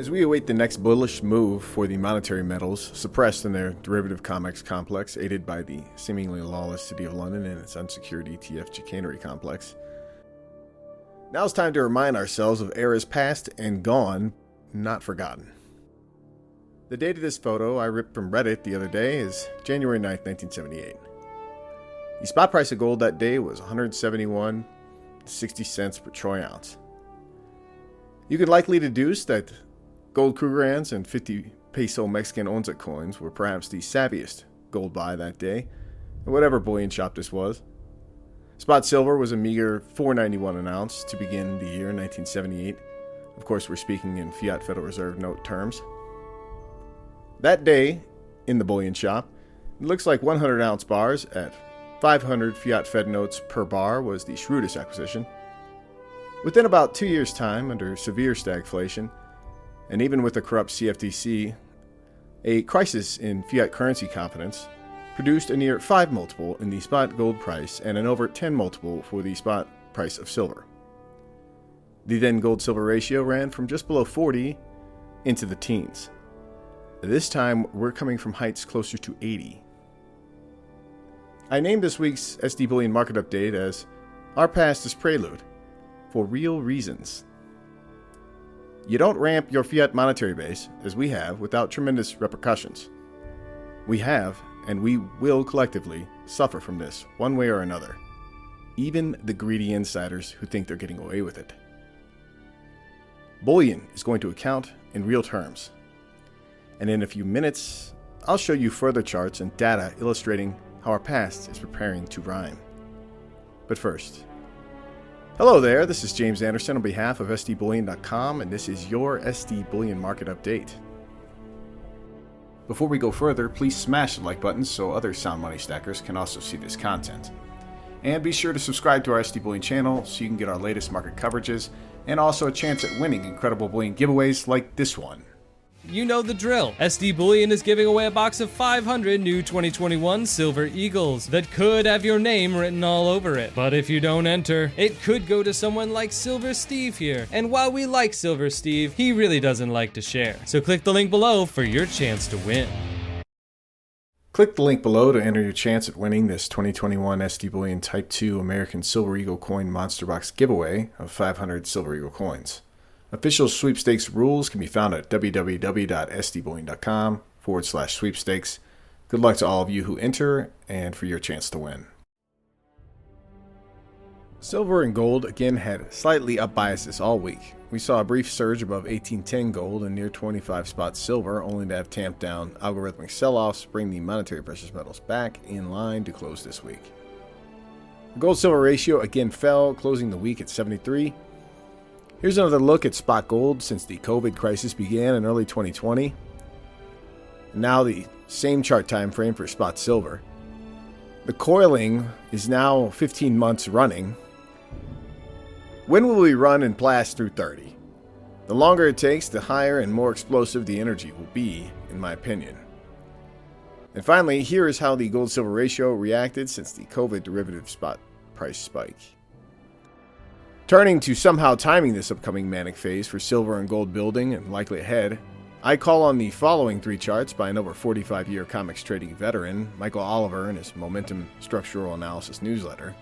As we await the next bullish move for the monetary metals suppressed in their derivative COMEX complex, aided by the seemingly lawless City of London and its unsecured ETF chicanery complex, now it's time to remind ourselves of eras past and gone, not forgotten. The date of this photo I ripped from Reddit the other day is January 9, 1978. The spot price of gold that day was 171 cents per troy ounce. You could likely deduce that gold Krugerrands and 50 peso Mexican onza coins were perhaps the savviest gold buy that day, at whatever bullion shop this was. Spot silver was a meager 491 an ounce to begin the year 1978. Of course, we're speaking in fiat Federal Reserve note terms. That day, in the bullion shop, it looks like 100 ounce bars at 500 fiat Fed notes per bar was the shrewdest acquisition. Within about two years' time, under severe stagflation, and even with a corrupt CFTC, a crisis in fiat currency confidence produced a near 5 multiple in the spot gold price and an over 10 multiple for the spot price of silver. The then gold silver ratio ran from just below 40 into the teens. This time, we're coming from heights closer to 80. I named this week's SD Bullion Market Update as Our Past is Prelude, for real reasons. You don't ramp your fiat monetary base, as we have, without tremendous repercussions. We have, and we will collectively, suffer from this, one way or another. Even the greedy insiders who think they're getting away with it. Bullion is going to account in real terms. And in a few minutes, I'll show you further charts and data illustrating how our past is preparing to rhyme. But first, hello there, this is James Anderson on behalf of SDBullion.com, and this is your SD Bullion Market Update. Before we go further, please smash the like button so other sound money stackers can also see this content. And be sure to subscribe to our SD Bullion channel so you can get our latest market coverages and also a chance at winning incredible bullion giveaways like this one. You know the drill. SD Bullion is giving away a box of 500 new 2021 Silver Eagles that could have your name written all over it. But if you don't enter, it could go to someone like Silver Steve here. And while we like Silver Steve, he really doesn't like to share. So click the link below for your chance to win. Click the link below to enter your chance at winning this 2021 SD Bullion Type 2 American Silver Eagle Coin Monster Box giveaway of 500 Silver Eagle coins. Official sweepstakes rules can be found at www.sdbullion.com forward slash sweepstakes. Good luck to all of you who enter and for your chance to win. Silver and gold again had slightly up biases all week. We saw a brief surge above 1810 gold and near 25 spot silver, only to have tamped down algorithmic sell offs, bring the monetary precious metals back in line to close this week. The gold silver ratio again fell, closing the week at 73. Here's another look at spot gold since the COVID crisis began in early 2020. now the same chart time frame for spot silver. The coiling is now 15 months running. When will we run and blast through 30? The longer it takes, the higher and more explosive the energy will be, in my opinion. And finally, here is how the gold silver ratio reacted since the COVID derivative spot price spike. Turning to somehow timing this upcoming manic phase for silver and gold building and likely ahead, I call on the following three charts by an over 45 year COMEX trading veteran, Michael Oliver, in his Momentum Structural Analysis newsletter.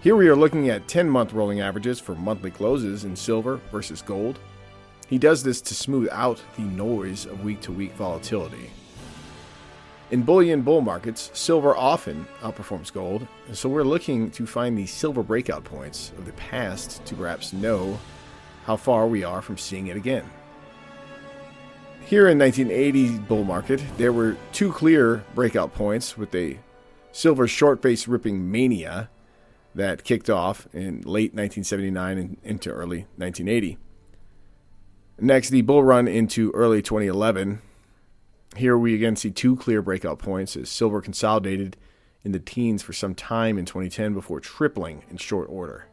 Here we are looking at 10 month rolling averages for monthly closes in silver versus gold. He does this to smooth out the noise of week to week volatility. In bullion bull markets, silver often outperforms gold, so we're looking to find the silver breakout points of the past to perhaps know how far we are from seeing it again. Here in 1980 bull market, there were two clear breakout points with a silver short face ripping mania that kicked off in late 1979 and into early 1980. Next, the bull run into early 2011 here we again see two clear breakout points as silver consolidated in the teens for some time in 2010 before tripling in short order.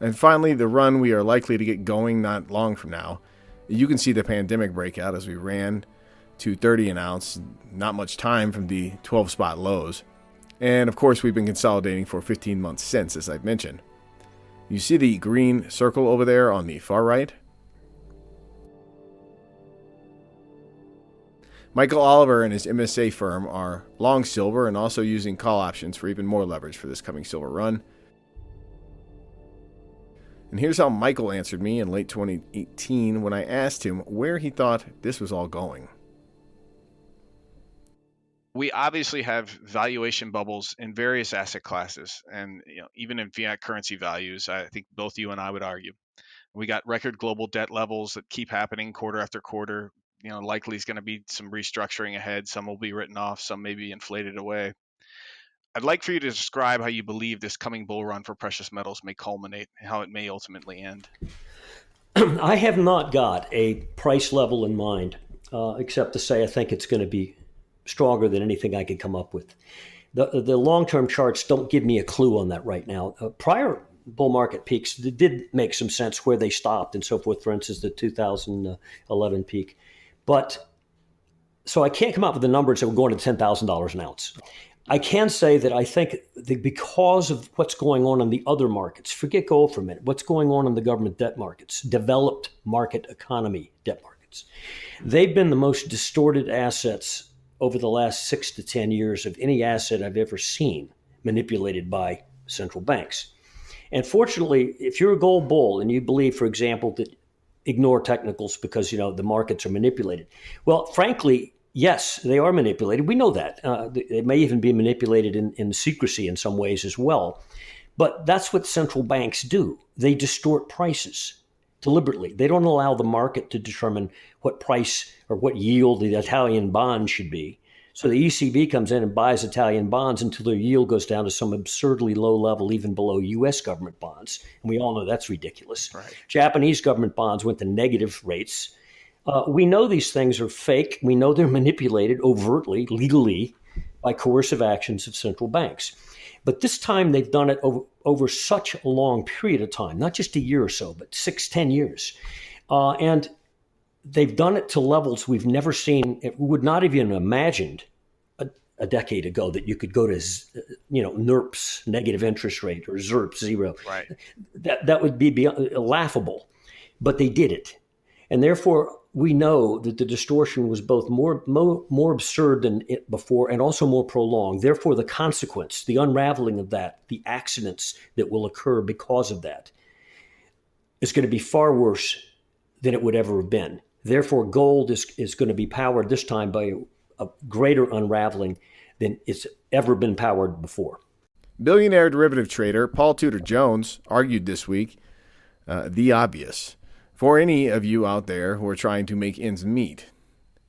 And finally, the run we are likely to get going not long from now. You can see the pandemic breakout as we ran to 30 an ounce, not much time from the 12 spot lows. And of course, we've been consolidating for 15 months since, as I've mentioned. You see the green circle over there on the far right? Michael Oliver and his MSA firm are long silver and also using call options for even more leverage for this coming silver run. And here's how Michael answered me in late 2018 when I asked him where he thought this was all going. We obviously have valuation bubbles in various asset classes, and you know, even in fiat currency values. I think both you and I would argue we got record global debt levels that keep happening quarter after quarter. You know, likely is going to be some restructuring ahead. Some will be written off. Some may be inflated away. I'd like for you to describe how you believe this coming bull run for precious metals may culminate and how it may ultimately end. I have not got a price level in mind, uh, except to say I think it's going to be stronger than anything I could come up with. The, the long term charts don't give me a clue on that right now. Uh, prior bull market peaks did make some sense where they stopped and so forth, for instance, the 2011 peak. But so I can't come up with the numbers that were going to $10,000 an ounce. I can say that I think that because of what's going on in the other markets, forget gold for a minute, what's going on in the government debt markets, developed market economy debt markets, they've been the most distorted assets over the last six to 10 years of any asset I've ever seen manipulated by central banks. And fortunately, if you're a gold bull and you believe, for example, that ignore technicals because you know the markets are manipulated, well, frankly, Yes, they are manipulated. We know that. Uh, they may even be manipulated in, in secrecy in some ways as well. But that's what central banks do. They distort prices deliberately. They don't allow the market to determine what price or what yield the Italian bond should be. So the ECB comes in and buys Italian bonds until their yield goes down to some absurdly low level, even below US government bonds. And we all know that's ridiculous. Right. Japanese government bonds went to negative rates uh, we know these things are fake. We know they're manipulated overtly, legally, by coercive actions of central banks. But this time they've done it over, over such a long period of time, not just a year or so, but six, ten years. Uh, and they've done it to levels we've never seen, it would not have even imagined a, a, decade ago that you could go to, you know, NIRPs, negative interest rate, or ZIRP, zero. Right. That, that would be beyond, laughable. But they did it. And therefore, we know that the distortion was both more, more, more absurd than it before and also more prolonged. Therefore, the consequence, the unraveling of that, the accidents that will occur because of that, is going to be far worse than it would ever have been. Therefore, gold is, is going to be powered this time by a greater unraveling than it's ever been powered before. Billionaire derivative trader Paul Tudor Jones argued this week uh, the obvious for any of you out there who are trying to make ends meet,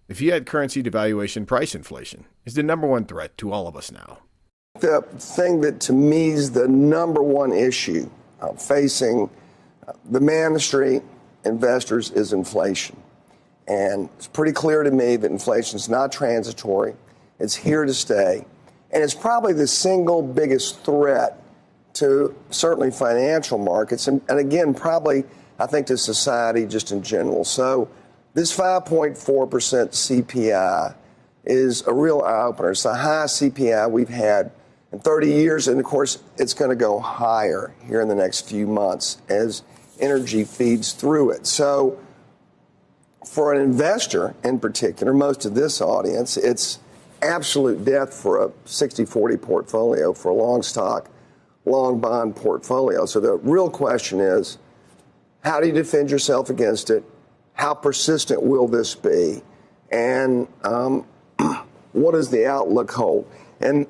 the fiat currency devaluation price inflation is the number one threat to all of us now. The thing that to me is the number one issue uh, facing uh, the man the street, investors, is inflation. And it's pretty clear to me that inflation is not transitory, it's here to stay. And it's probably the single biggest threat to certainly financial markets, and, and again, probably I think to society just in general. So this 5.4% CPI is a real eye opener. It's the highest CPI we've had in 30 years, and of course, it's going to go higher here in the next few months as energy feeds through it. So, for an investor in particular, most of this audience, it's absolute death for a 60 40 portfolio, for a long stock, long bond portfolio. So, the real question is how do you defend yourself against it? How persistent will this be? And um, what does the outlook hold? And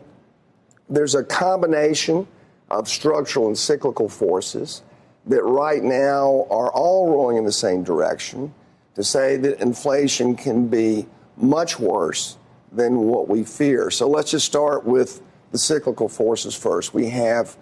there's a combination of structural and cyclical forces that right now are all rolling in the same direction to say that inflation can be much worse than what we fear. So let's just start with the cyclical forces first. We have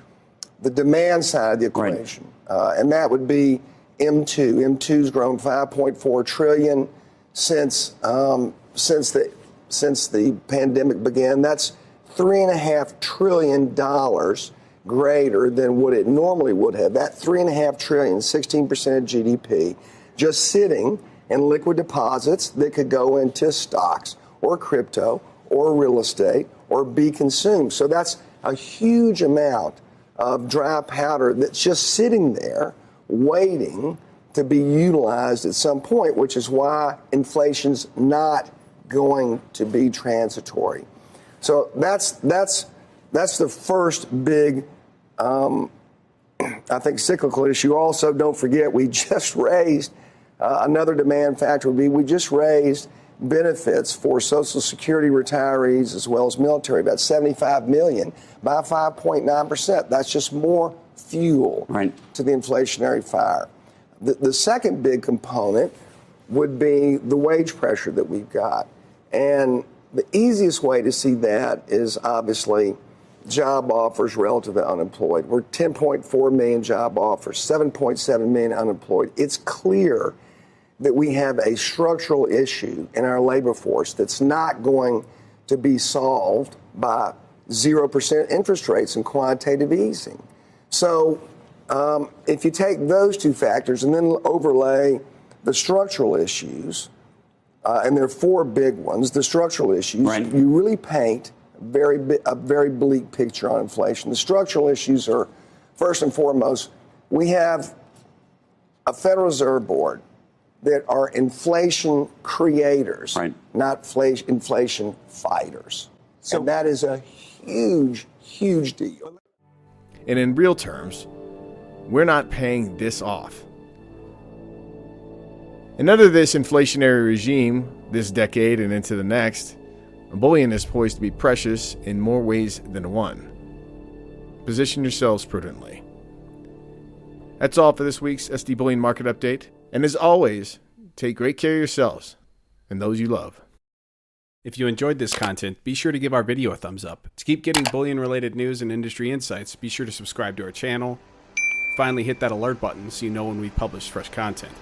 the demand side of the equation, right. uh, and that would be M2. M2's grown 5.4 trillion since um, since the since the pandemic began. That's three and a half trillion dollars greater than what it normally would have. That three and a half trillion, 16% of GDP, just sitting in liquid deposits that could go into stocks or crypto or real estate or be consumed. So that's a huge amount of dry powder that's just sitting there waiting to be utilized at some point, which is why inflation's not going to be transitory. So that's that's that's the first big, um, I think, cyclical issue. Also, don't forget we just raised uh, another demand factor would be we just raised benefits for Social Security retirees as well as military about 75 million by 5.9 percent. That's just more fuel right. to the inflationary fire. The, the second big component would be the wage pressure that we've got. And the easiest way to see that is obviously job offers relative to unemployed. We're 10.4 million job offers, 7.7 million unemployed. It's clear that we have a structural issue in our labor force that's not going to be solved by 0% interest rates and quantitative easing. So um, if you take those two factors and then overlay the structural issues, uh, and there are four big ones, the structural issues, right. you really paint a very, a very bleak picture on inflation. The structural issues are, first and foremost, we have a Federal Reserve Board that are inflation creators, right. not inflation fighters. So and that is a huge, huge deal. And in real terms, we're not paying this off. And under this inflationary regime, this decade and into the next, bullion is poised to be precious in more ways than one. Position yourselves prudently. That's all for this week's SD Bullion Market Update. And as always, take great care of yourselves and those you love. If you enjoyed this content, be sure to give our video a thumbs up. To keep getting bullion related news and industry insights, be sure to subscribe to our channel. Finally, hit that alert button so you know when we publish fresh content.